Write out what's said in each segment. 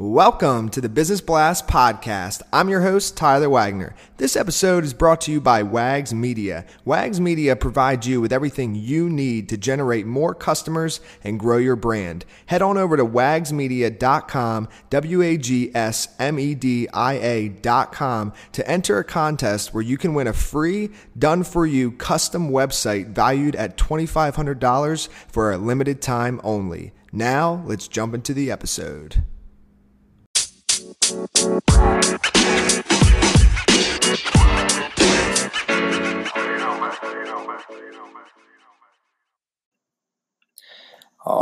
Welcome to the Business Blast podcast. I'm your host, Tyler Wagner. This episode is brought to you by Wags Media. Wags Media provides you with everything you need to generate more customers and grow your brand. Head on over to wagsmedia.com, W A G S M E D I A.com to enter a contest where you can win a free, done for you custom website valued at $2,500 for a limited time only. Now, let's jump into the episode. All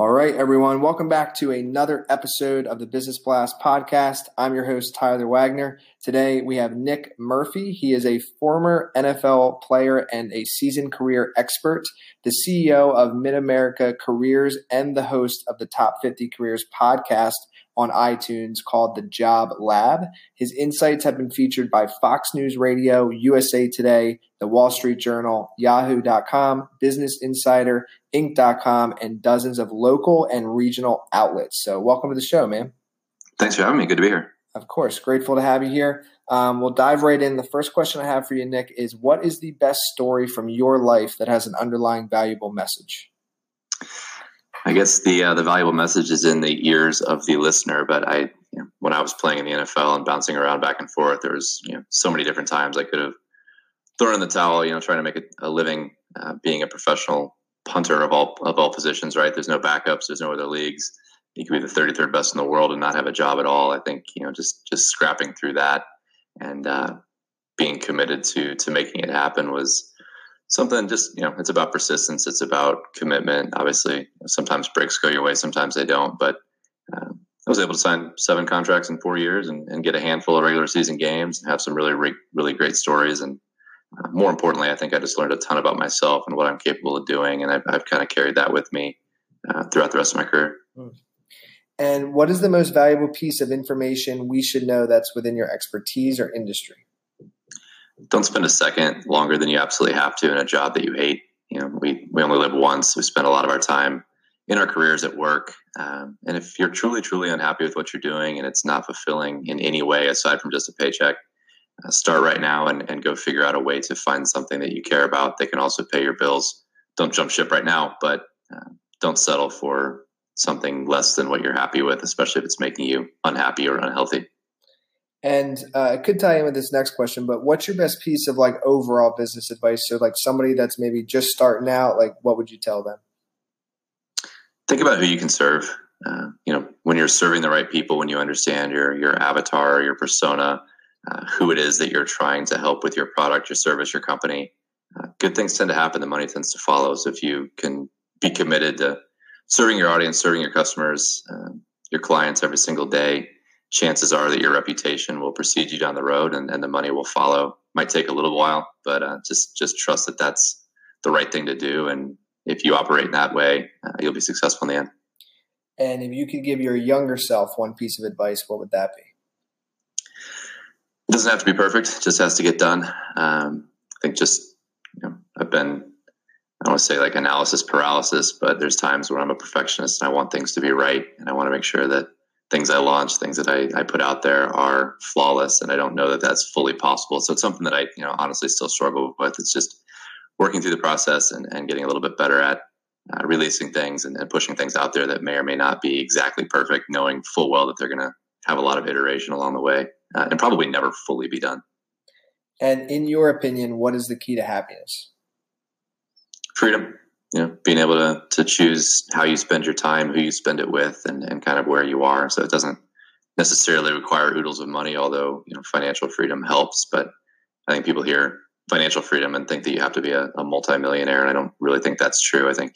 right, everyone. Welcome back to another episode of the Business Blast podcast. I'm your host, Tyler Wagner. Today we have Nick Murphy. He is a former NFL player and a seasoned career expert, the CEO of Mid America Careers, and the host of the Top 50 Careers podcast on iTunes called The Job Lab. His insights have been featured by Fox News Radio, USA Today, The Wall Street Journal, Yahoo.com, Business Insider, Inc.com, and dozens of local and regional outlets. So, welcome to the show, man. Thanks for having me. Good to be here. Of course. Grateful to have you here. Um, we'll dive right in. The first question I have for you, Nick, is what is the best story from your life that has an underlying valuable message? I guess the uh, the valuable message is in the ears of the listener. But I, you know, when I was playing in the NFL and bouncing around back and forth, there was you know so many different times I could have thrown in the towel. You know, trying to make a, a living uh, being a professional punter of all of all positions. Right? There's no backups. There's no other leagues. You could be the 33rd best in the world and not have a job at all. I think you know just just scrapping through that and uh, being committed to to making it happen was something just you know it's about persistence it's about commitment. Obviously sometimes breaks go your way sometimes they don't but uh, i was able to sign seven contracts in four years and, and, get a handful of regular season games and have some really re- really great stories. And uh, more importantly i think i just learned a ton about myself and what i'm capable of doing and i've, I've kind of carried that with me uh, throughout the rest of my career. And what is the most valuable piece of information we should know that's within your expertise or industry don't spend a second longer than you absolutely have to in a job that you hate. You know, we, we only live once. We spend a lot of our time in our careers at work. Um, and if you're truly, truly unhappy with what you're doing and it's not fulfilling in any way aside from just a paycheck, uh, start right now and, and go figure out a way to find something that you care about that can also pay your bills. Don't jump ship right now, but uh, don't settle for something less than what you're happy with, especially if it's making you unhappy or unhealthy. And uh, could tie in with this next question, but what's your best piece of like overall business advice? So, like somebody that's maybe just starting out, like what would you tell them? Think about who you can serve. Uh, you know, when you're serving the right people, when you understand your your avatar, your persona, uh, who it is that you're trying to help with your product, your service, your company, uh, good things tend to happen. The money tends to follow. So if you can be committed to serving your audience, serving your customers, um, your clients every single day, chances are that your reputation will precede you down the road and, and the money will follow. Might take a little while, but uh, just just trust that that's the right thing to do. And if you operate in that way, uh, you'll be successful in the end. And if you could give your younger self one piece of advice, what would that be? It doesn't have to be perfect; it just has to get done. Um, I think just you know, I've been I don't want to say like analysis paralysis, but there's times where I'm a perfectionist and I want things to be right, and I want to make sure that things I launch, things that I, I put out there are flawless, and I don't know that that's fully possible. So it's something that I, you know, honestly still struggle with. It's just working through the process and, and getting a little bit better at uh, releasing things and, and, pushing things out there that may or may not be exactly perfect, knowing full well that they're going to have a lot of iteration along the way uh, and probably never fully be done. And in your opinion, what is the key to happiness? Freedom you know, being able to to choose how you spend your time, who you spend it with, and, and kind of where you are. So it doesn't necessarily require oodles of money, although you know financial freedom helps. But I think people hear financial freedom and think that you have to be a, a multimillionaire, and I don't really think that's true. I think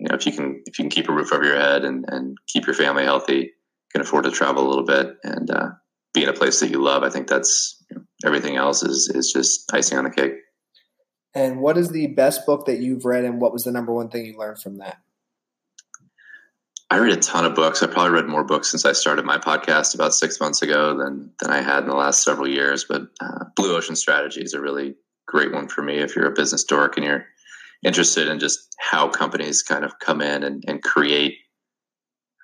you know if you can if you can keep a roof over your head and and keep your family healthy, can afford to travel a little bit and uh, be in a place that you love. I think that's you know, everything else is is just icing on the cake. And what is the best book that you've read, and what was the number one thing you learned from that? I read a ton of books. I probably read more books since I started my podcast about six months ago than than I had in the last several years. But uh, Blue Ocean Strategy is a really great one for me if you're a business dork and you're interested in just how companies kind of come in and, and create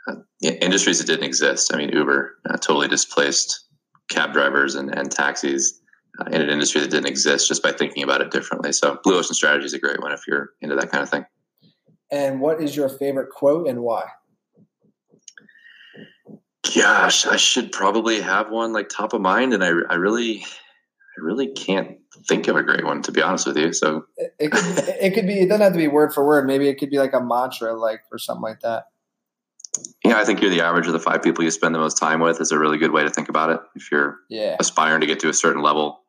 uh, industries that didn't exist. I mean, Uber uh, totally displaced cab drivers and, and taxis uh, in an industry that didn't exist just by thinking about it differently. So, Blue Ocean Strategy is a great one if you're into that kind of thing. And what is your favorite quote and why? Gosh, I should probably have one like top of mind, and I, I really, I really can't think of a great one to be honest with you. So it, it could, it could be. It doesn't have to be word for word. Maybe it could be like a mantra, like or something like that. Yeah, I think you're the average of the five people you spend the most time with is a really good way to think about it. If you're yeah. aspiring to get to a certain level,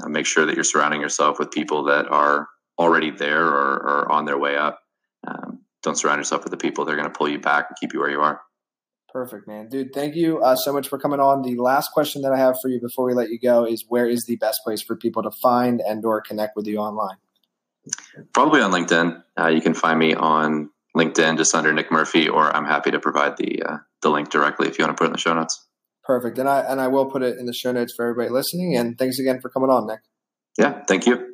uh, make sure that you're surrounding yourself with people that are already there or, or on their way up. Um, don't surround yourself with the people that are going to pull you back and keep you where you are. Perfect, man. Dude, thank you uh, so much for coming on. The last question that I have for you before we let you go is where is the best place for people to find and or connect with you online? Probably on LinkedIn. Uh, you can find me on LinkedIn just under Nick Murphy, or I'm happy to provide the uh, the link directly if you want to put it in the show notes. Perfect, and I and I will put it in the show notes for everybody listening. And thanks again for coming on, Nick. Yeah, thank you.